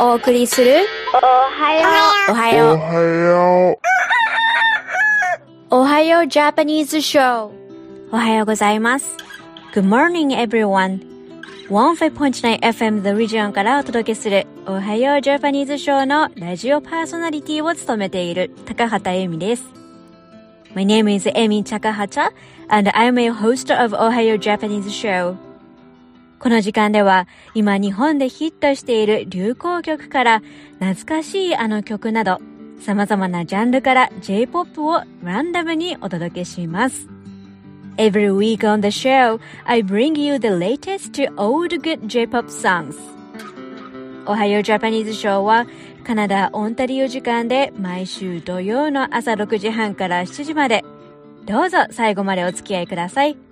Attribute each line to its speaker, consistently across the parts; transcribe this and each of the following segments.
Speaker 1: お送りする
Speaker 2: おはよ
Speaker 1: おはよう
Speaker 3: おはよ
Speaker 1: おはよう Japanese Show おはようございます Good morning everyone 15.9FM The Region からお届けするおはよう Japanese Show のラジオパーソナリティを務めている高畑由美です My name is Amy Takahata and I'm a host of Ohio Japanese Show この時間では今日本でヒットしている流行曲から懐かしいあの曲など様々なジャンルから J-POP をランダムにお届けします。Every week on the show, I bring you the latest to old good J-POP songs. おはようジャパニーズショーはカナダ・オンタリオ時間で毎週土曜の朝6時半から7時までどうぞ最後までお付き合いください。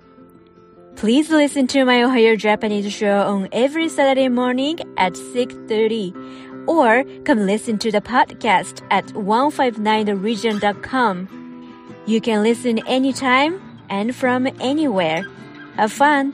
Speaker 1: Please listen to my Ohio Japanese show on every Saturday morning at 6.30 or come listen to the podcast at 159theregion.com. You can listen anytime and from anywhere. Have fun!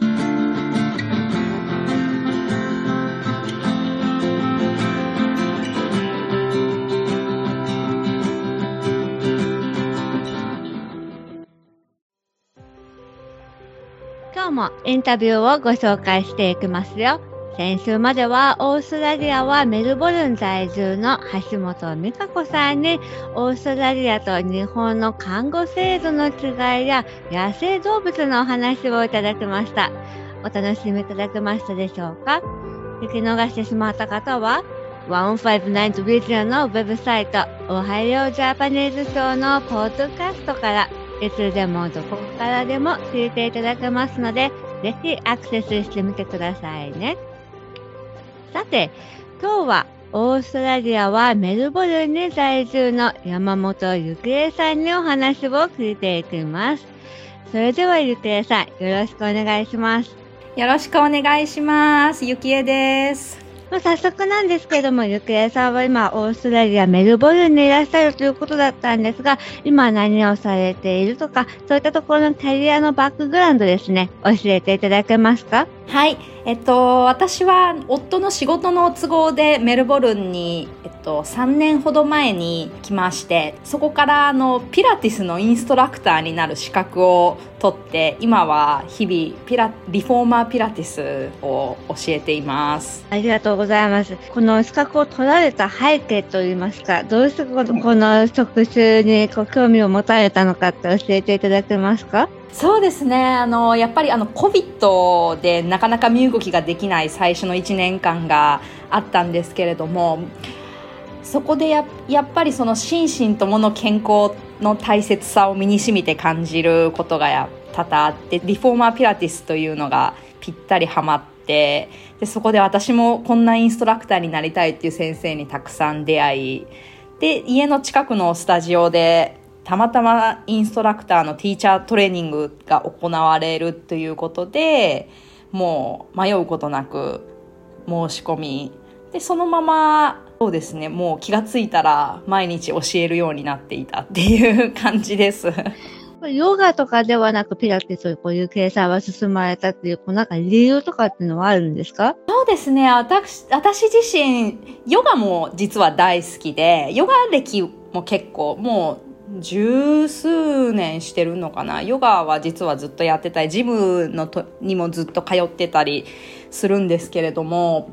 Speaker 2: もインタビューをご紹介していきますよ。先週まではオーストラリアはメルボルン在住の橋本美香子さんにオーストラリアと日本の看護制度の違いや野生動物のお話をいただきました。お楽しみいただけましたでしょうか？聞き逃してしまった方は159 Vision のウェブサイトおはようジャパニーズショーのポッドキャストからいつでもどこからでも聞いていただけますので、ぜひアクセスしてみてくださいね。さて、今日はオーストラリアはメルボルンに在住の山本ゆきえさんにお話を聞いていきます。それではゆきえさん、よろしくお願いします。
Speaker 4: よろしくお願いします。ゆきえです。
Speaker 2: まあ、早速なんですけれども、ゆきえさんは今、オーストラリア、メルボルンにいらっしゃるということだったんですが、今何をされているとか、そういったところのキャリアのバックグラウンドですね、教えていただけますか？
Speaker 4: はい。えっと、私は夫の仕事の都合でメルボルンに、えっと、3年ほど前に来まして、そこからあの、ピラティスのインストラクターになる資格を取って、今は日々、ピラ、リフォーマーピラティスを教えています。
Speaker 2: ありがとうございます。この資格を取られた背景といいますか、どうしてこの職種にこう興味を持たれたのかって教えていただけますか？
Speaker 4: そうですね。あの、やっぱりあの、COVID でなかなか身動きができない最初の1年間があったんですけれども、そこでややっぱりその心身ともの健康の大切さを身に染みて感じることが多々あって、リフォーマーピラティスというのがぴったりハマって、で、そこで私もこんなインストラクターになりたいっていう先生にたくさん出会い、で、家の近くのスタジオでたまたまインストラクターのティーチャートレーニングが行われるということで、もう迷うことなく申し込み、で、そのまま、そうですね、もう気がついたら毎日教えるようになっていたっていう感じです。
Speaker 2: ヨガとかではなくピラティスをこういう計算は進まれたっていう、こうなんか理由とかっていうのはあるんですか？
Speaker 4: そうですね、私、私自身、ヨガも実は大好きで、ヨガ歴も結構、もう十数年してるのかな。ヨガは実はずっとやってたり、ジムのとにもずっと通ってたりするんですけれども、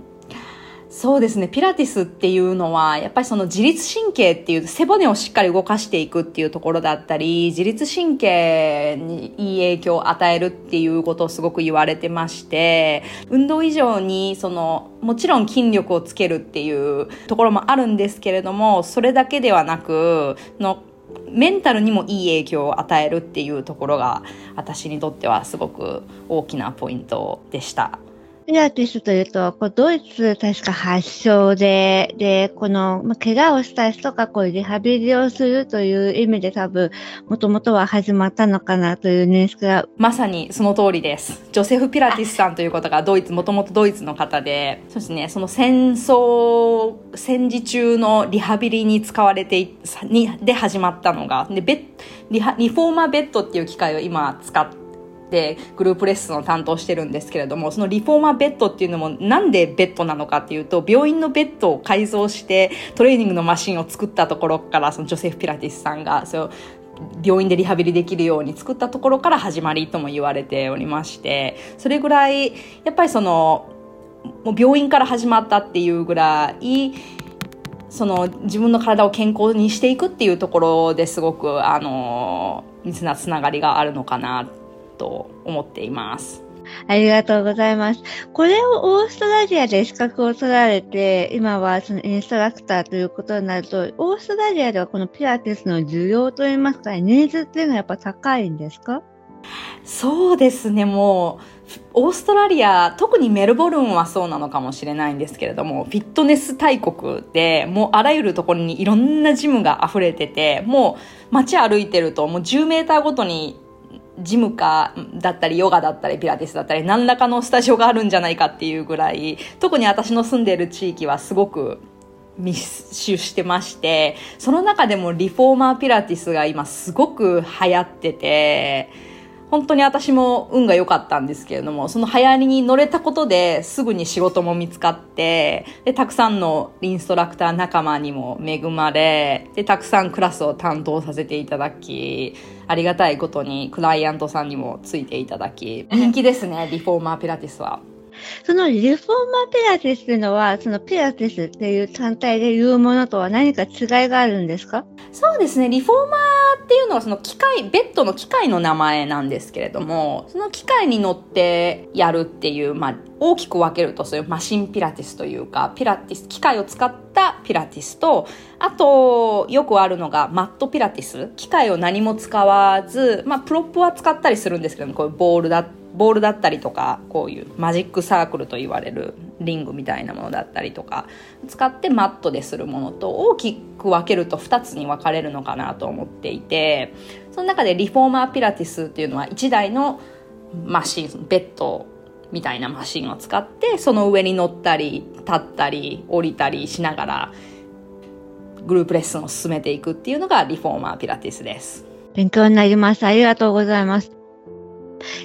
Speaker 4: そうですね、ピラティスっていうのは、やっぱりその自律神経っていう背骨をしっかり動かしていくっていうところだったり、自律神経にいい影響を与えるっていうことをすごく言われてまして、運動以上にその、もちろん筋力をつけるっていうところもあるんですけれども、それだけではなく、のメンタルにもいい影響を与えるっていうところが私にとってはすごく大きなポイントでした。
Speaker 2: ピラティスというと、こうドイツ確か発祥で、で、この、ま、怪我をした人がこうリハビリをするという意味で多分、もともとは始まったのかなという認識が、
Speaker 4: まさにその通りです。ジョセフ・ピラティスさんという方がドイツ、もともとドイツの方で、そうですね、その戦争、戦時中のリハビリに使われて、にで始まったのが、で、ベッリハリフォーマーベッドっていう機械を今使ってでグループレッスンを担当してるんですけれども、そのリフォーマーベッドっていうのもなんでベッドなのかっていうと、病院のベッドを改造してトレーニングのマシンを作ったところから、そのジョセフ・ピラティスさんが、そう病院でリハビリできるように作ったところから始まりとも言われておりまして、それぐらい、やっぱりその、もう病院から始まったっていうぐらい、その自分の体を健康にしていくっていうところですごく、あの、密なつながりがあるのかなと思っています。
Speaker 2: ありがとうございます。これをオーストラリアで資格を取られて、今はそのインストラクターということになると、オーストラリアではこのピラティスの需要といいますか、ニーズっていうのはやっぱ高いんですか？
Speaker 4: そうですね、もう、オーストラリア、特にメルボルンはそうなのかもしれないんですけれども、フィットネス大国で、もうあらゆるところにいろんなジムが溢れてて、もう街歩いてると、もう10メーターごとにジムかだったりヨガだったりピラティスだったり何らかのスタジオがあるんじゃないかっていうぐらい特に私の住んでる地域はすごく密集してましてその中でもリフォーマーピラティスが今すごく流行ってて本当に私も運が良かったんですけれども、その流行りに乗れたことですぐに仕事も見つかって、で、たくさんのインストラクター仲間にも恵まれ、で、たくさんクラスを担当させていただき、ありがたいことにクライアントさんにもついていただき、人気ですね、リフォーマーピラティスは。
Speaker 2: そのリフォーマーピラティスというのは、そのピラティスっていう単体で言うものとは何か違いがあるんですか？
Speaker 4: そうですね。リフォーマーっていうのはその機械、ベッドの機械の名前なんですけれども、その機械に乗ってやるっていう、まあ、大きく分けるとそういうマシンピラティスというか、ピラティス、機械を使ったピラティスと、あと、よくあるのがマットピラティス。機械を何も使わず、まあ、プロップは使ったりするんですけども、こういうボールだボールだったりとかこういうマジックサークルと言われるリングみたいなものだったりとか使ってマットでするものと大きく分けると2つに分かれるのかなと思っていてその中でリフォーマーピラティスっていうのは1台のマシンベッドみたいなマシンを使ってその上に乗ったり立ったり降りたりしながらグループレッスンを進めていくっていうのがリフォーマーピラティスです。
Speaker 2: 勉強になります。ありがとうございます。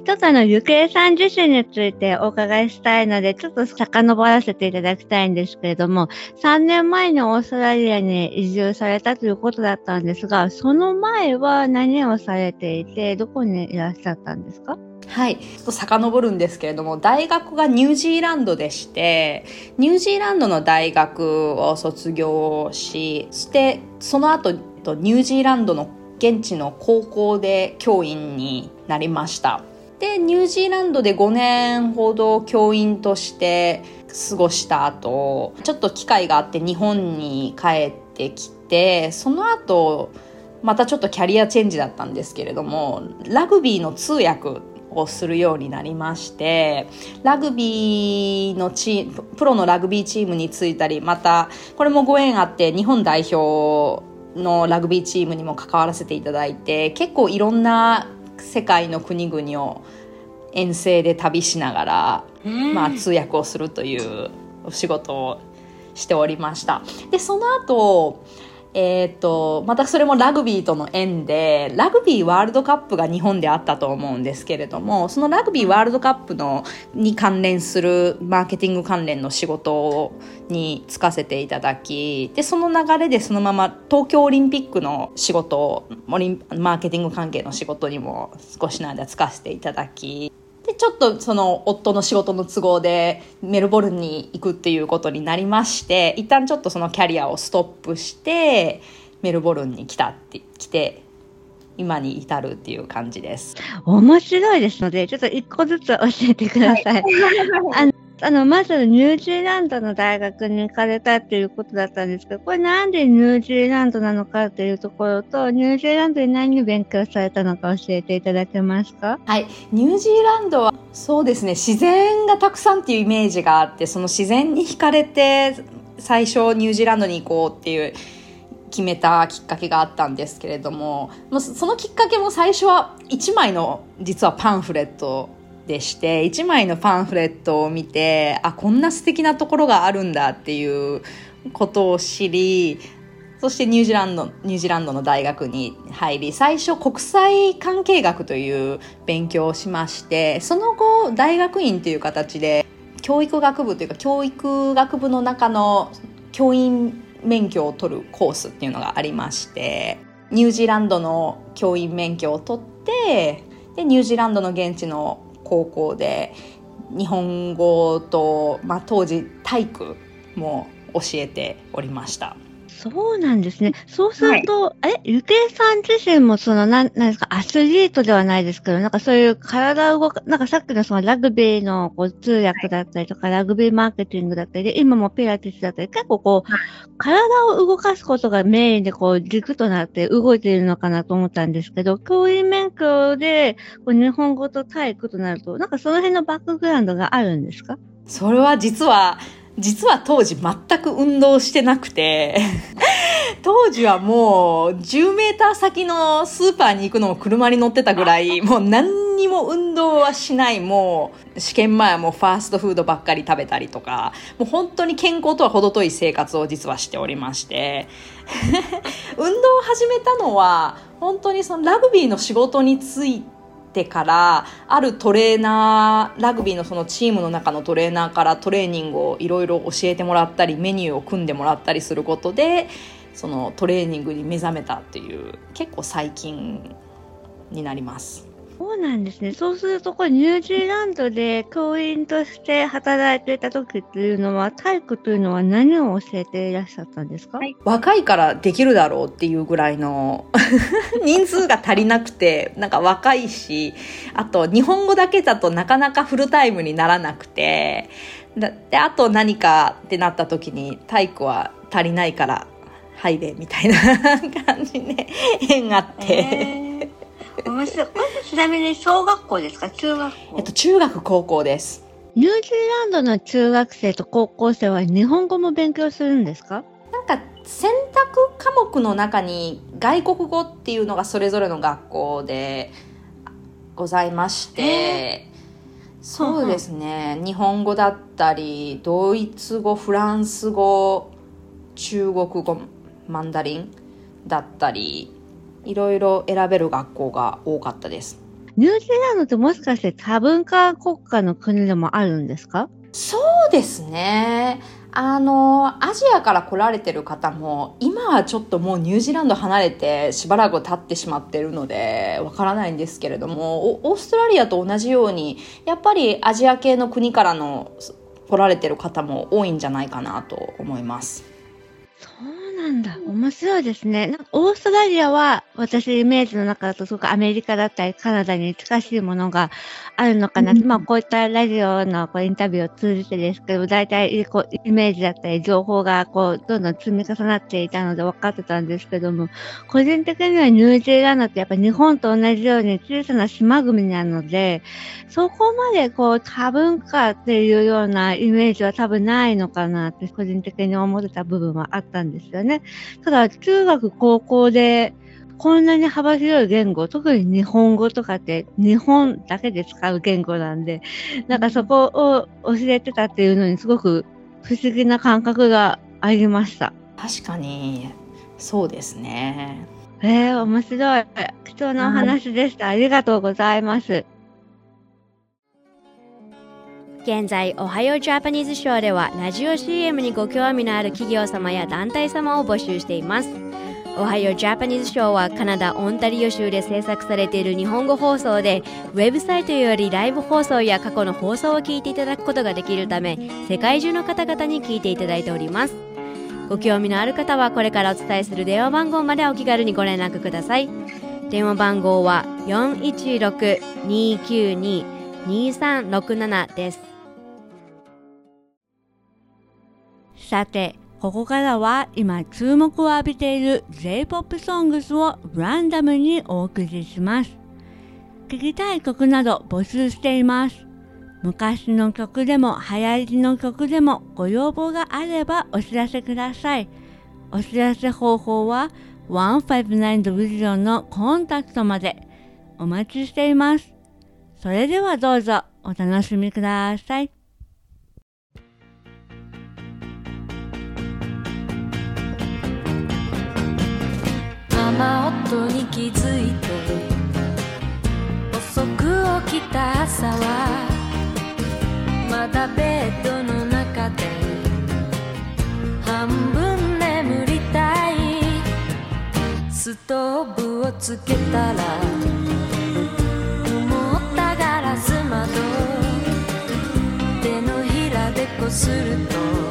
Speaker 2: ちょっとあの、ゆくえさん自身についてお伺いしたいので、ちょっと遡らせていただきたいんですけれども、3年前にオーストラリアに移住されたということだったんですが、その前は何をされていて、どこにいらっしゃったんですか？
Speaker 4: はい。ちょっと遡るんですけれども、大学がニュージーランドでして、ニュージーランドの大学を卒業し、してその後、ニュージーランドの現地の高校で教員になりました。で、ニュージーランドで5年ほど教員として過ごした後、ちょっと機会があって日本に帰ってきて、その後、またちょっとキャリアチェンジだったんですけれども、ラグビーの通訳をするようになりまして、ラグビーのチーム、プロのラグビーチームに就いたり、また、これもご縁あって日本代表のラグビーチームにも関わらせていただいて、結構いろんな世界の国々を遠征で旅しながら、まあ、通訳をするというお仕事をしておりました。で、その後、えっ、と、またそれもラグビーとの縁で、ラグビーワールドカップが日本であったと思うんですけれども、そのラグビーワールドカップのに関連するマーケティング関連の仕事に就かせていただき、で、その流れでそのまま東京オリンピックの仕事、マーケティング関係の仕事にも少しの間就かせていただき、で、ちょっとその夫の仕事の都合でメルボルンに行くっていうことになりまして、一旦ちょっとそのキャリアをストップして、メルボルンに来たって、来て、今に至るっていう感じです。
Speaker 2: 面白いですので、ちょっと一個ずつ教えてください。はい、あのあの、まずニュージーランドの大学に行かれたっていうことだったんですけど、これなんでニュージーランドなのかっていうところと、ニュージーランドで何を勉強されたのか教えていただけますか？
Speaker 4: はい。ニュージーランドは、そうですね、自然がたくさんっていうイメージがあって、その自然に惹かれて、最初ニュージーランドに行こうっていう、決めたきっかけがあったんですけれども、そのきっかけも最初は1枚の実はパンフレットでして1枚のパンフレットを見てあこんな素敵なところがあるんだっていうことを知りそしてニュージーランド、ニュージーランドの大学に入り、最初国際関係学という勉強をしまして、その後大学院という形で教育学部というか教育学部の中の教員免許を取るコースっていうのがありまして、ニュージーランドの教員免許を取って、で、ニュージーランドの現地の高校で日本語と、まあ、当時体育も教えておりました。
Speaker 2: そうなんですね。そうすると、はい、え、ゆけいさん自身もその、なん、なんですか、アスリートではないですけど、なんかそういう体を動か、なんかさっきのそのラグビーのこう通訳だったりとか、はい、ラグビーマーケティングだったり、今もピラティスだったり、結構こう、はい、体を動かすことがメインでこう、軸となって動いているのかなと思ったんですけど、教員免許でこう日本語と体育となると、なんかその辺のバックグラウンドがあるんですか？
Speaker 4: それは実は、実は当時全く運動してなくて 当時はもう10メーター先のスーパーに行くのも車に乗ってたぐらい、もう何にも運動はしない、もう試験前はもうファーストフードばっかり食べたりとか、もう本当に健康とは程遠い生活を実はしておりまして、運動を始めたのは本当にそのラグビーの仕事についててからあるトレーナーラグビーのそのチームの中のトレーナーからトレーニングをいろいろ教えてもらったりメニューを組んでもらったりすることでそのトレーニングに目覚めたっていう結構最近になります。
Speaker 2: そうなんですね。そうすると、これニュージーランドで教員として働いていた時っていうのは、体育というのは何を教えていらっしゃったんですか、はい、
Speaker 4: 若いからできるだろうっていうぐらいの 人数が足りなくて、なんか若いし、あと日本語だけだとなかなかフルタイムにならなくて、で、あと何かってなった時に体育は足りないから入れみたいな感じで縁があって、えー
Speaker 2: 面白い。ちなみに小学校ですか？中学校
Speaker 4: えっと、中学高校です。
Speaker 2: ニュージーランドの中学生と高校生は日本語も勉強するんですか？
Speaker 4: なんか選択科目の中に外国語っていうのがそれぞれの学校でございまして、そうですね、日本語だったりドイツ語フランス語中国語マンダリンだったりいろいろ選べる学校が多かったです。
Speaker 2: ニュージーランドってもしかして多文化国家の国でもあるんですか？
Speaker 4: そうですね。あの、アジアから来られてる方も、今はちょっともうニュージーランド離れてしばらく経ってしまってるので、わからないんですけれども、オーストラリアと同じように、やっぱりアジア系の国からの来られてる方も多いんじゃないかなと思います。
Speaker 2: なんだ。面白いですね。なんかオーストラリアは、私イメージの中だとすごくアメリカだったりカナダに近しいものがあるのかな？うん、まあこういったラジオのこうインタビューを通じてですけど、大体こうイメージだったり情報がこうどんどん積み重なっていたので分かってたんですけども、個人的にはニュージーランドってやっぱ日本と同じように小さな島国なので、そこまでこう多文化っていうようなイメージは多分ないのかなって個人的に思ってた部分はあったんですよね。ね。ただ、中学、高校で、こんなに幅広い言語、特に日本語とかって日本だけで使う言語なんで、なんかそこを教えてたっていうのにすごく不思議な感覚がありました。
Speaker 4: 確かに、そうですね。
Speaker 2: えー、面白い。貴重なお話でした。ありがとうございます。
Speaker 1: 現在、おはようジャパニーズショーでは、ラジオ CM にご興味のある企業様や団体様を募集しています。おはようジャパニーズショーはカナダ・オンタリオ州で制作されている日本語放送で、ウェブサイトよりライブ放送や過去の放送を聞いていただくことができるため、世界中の方々に聞いていただいております。ご興味のある方はこれからお伝えする電話番号までお気軽にご連絡ください。電話番号は416-292-2367です。
Speaker 2: さて、ここからは今注目を浴びている J-POP ソングスをランダムにお送りします。聴きたい曲など募集しています。昔の曲でも流行りの曲でもご要望があればお知らせください。お知らせ方法は159 Division のコンタクトまでお待ちしています。それではどうぞお楽しみください。
Speaker 3: 雨音に気づいて遅く起きた朝はまだベッドの中で半分眠りたい。ストーブをつけたら曇ったガラス窓。手のひらでこすると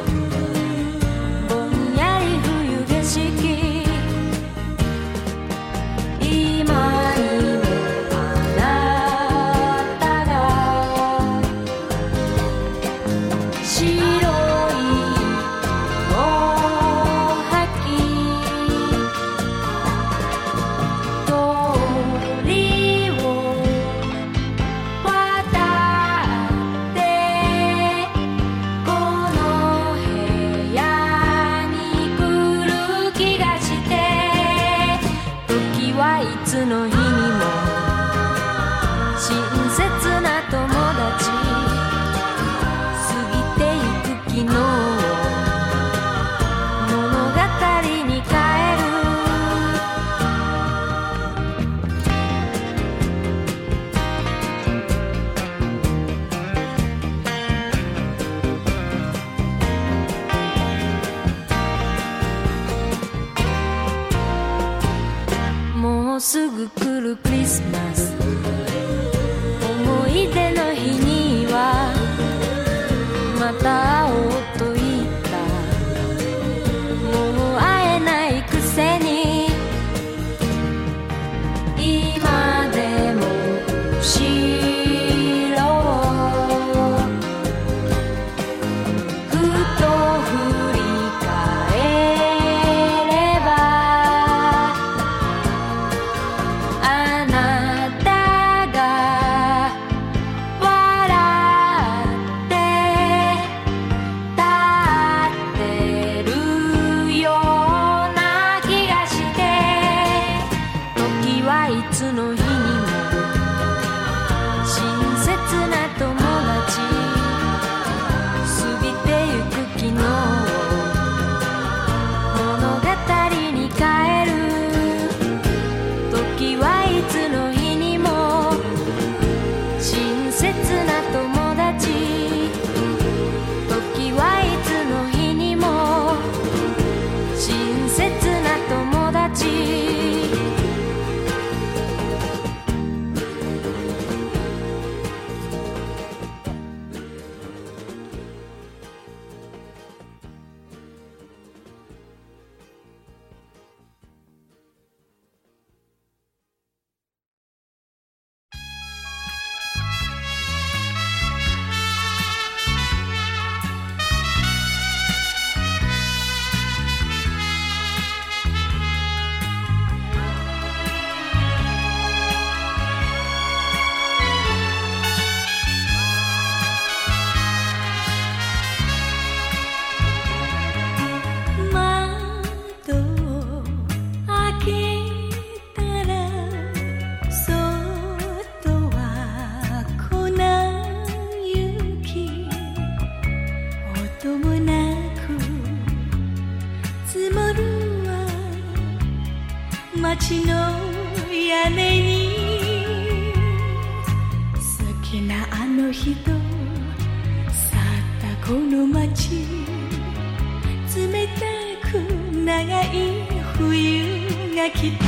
Speaker 3: 長い冬が来た。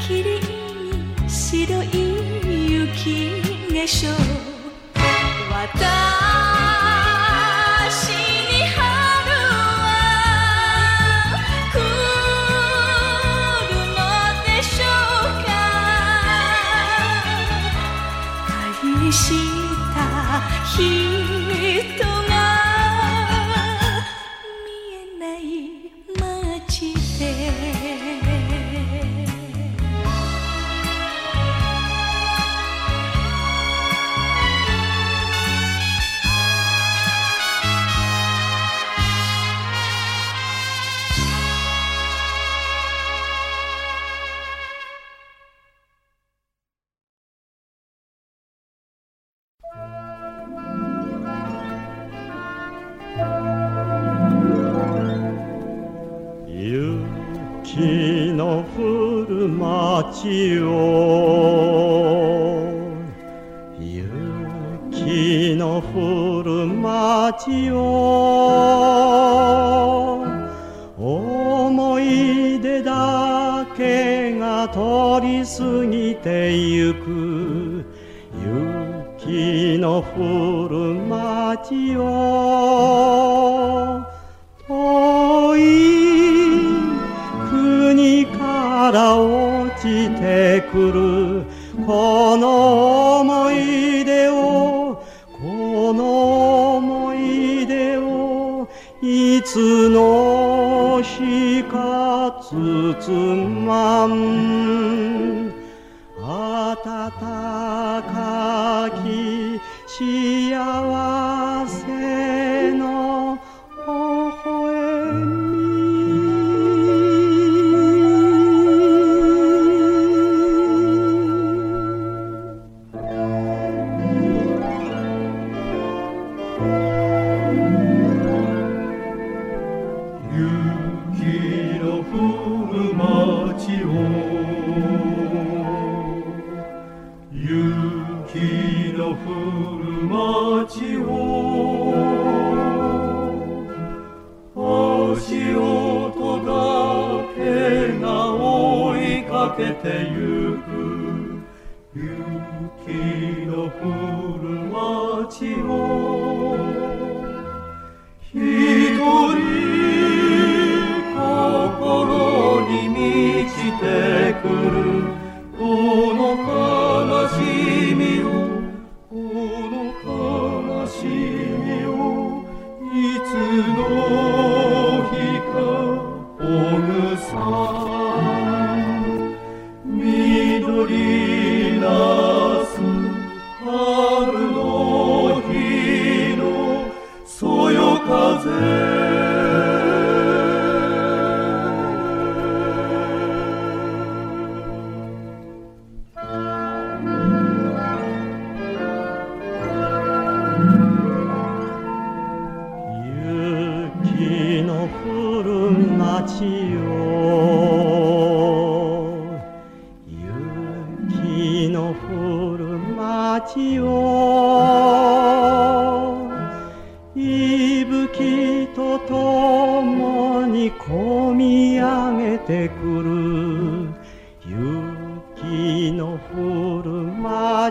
Speaker 3: きれいに白い雪化粧。の
Speaker 5: 降る街を雪の降る街を思い出だけが通り過ぎてゆく雪の降る街を。つまん暖かき幸せ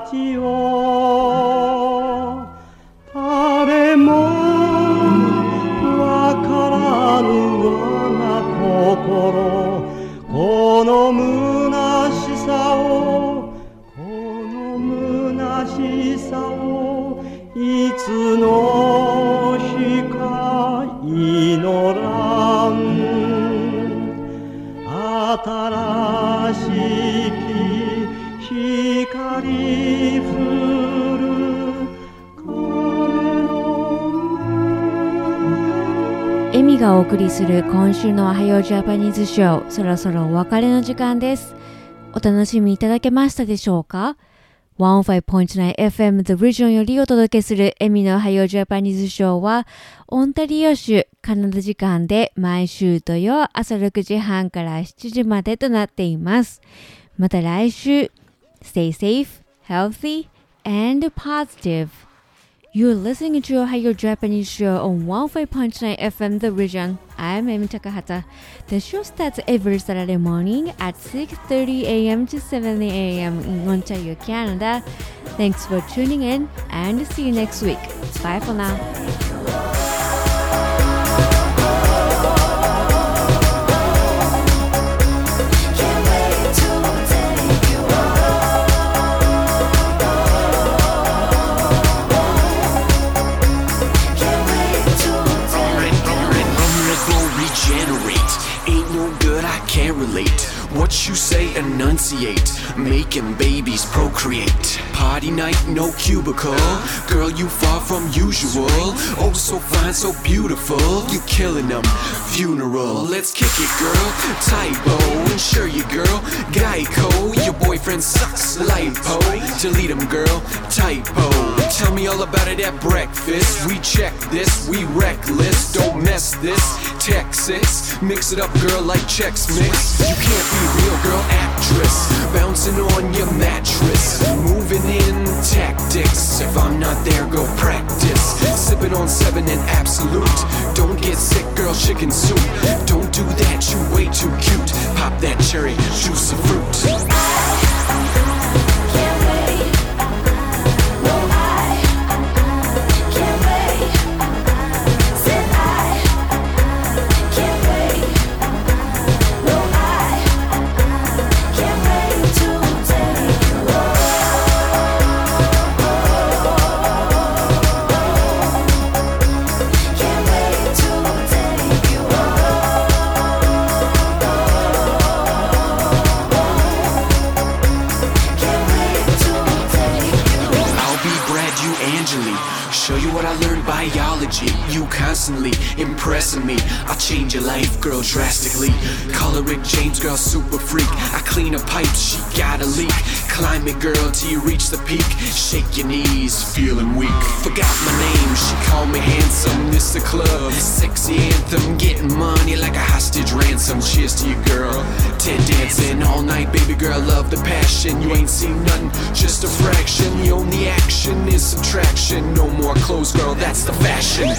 Speaker 5: 街を。する
Speaker 1: 今週のおはようジャパニーズショー、そろそろお別れの時間です。お楽しみいただけましたでしょうか ?15.9FM The Region よりお届けするエミのおはようジャパニーズショーは、オンタリオ州カナダ時間で毎週土曜朝6時半から7時までとなっています。また来週、Stay safe, healthy, and positive. You're listening to Ohio Japanese show on 15.9 FM The Region. I'm Amy Takahata. The show starts every Saturday morning at 6.30 a.m. to 7 a.m. in Ontario, Canada.
Speaker 2: Thanks for tuning in and see you next week. Bye for now.
Speaker 6: I. What you say, enunciate. Making babies procreate. Party night, no cubicle. Girl, you far from usual. Oh, so fine, so beautiful. You killing them. Funeral, let's kick it, girl. Typo, insure you, girl. Geico, your boyfriend sucks. Lipo, delete him, girl. Typo, tell me all about it at breakfast. We check this, we reckless. Don't mess this. Texas, mix it up, girl, like Chex Mix. You can't be real, girl, actress. Bouncing on your mattress. Moving in tactics. If I'm not there, go practice. Sipping on seven and absolute. Don't get sick, girl, chicken soup. Don't do that, you way too cute. Pop that cherry, juicy fruit. Impressing me. I'll change your life, girl, drastically. Call her Rick James, girl, super freak. I clean her pipes, she got a leak. Climb it, girl, till you reach the peak. Shake your knees, feeling weak. Forgot my name, she called me handsome. This the club, sexy anthem. Getting money like a hostage ransom. Cheers to you, girl. Ted dancing all night, baby girl, love the passion. You ain't seen nothing, just a fraction. The only action is subtraction. No more clothes, girl, that's the fashion.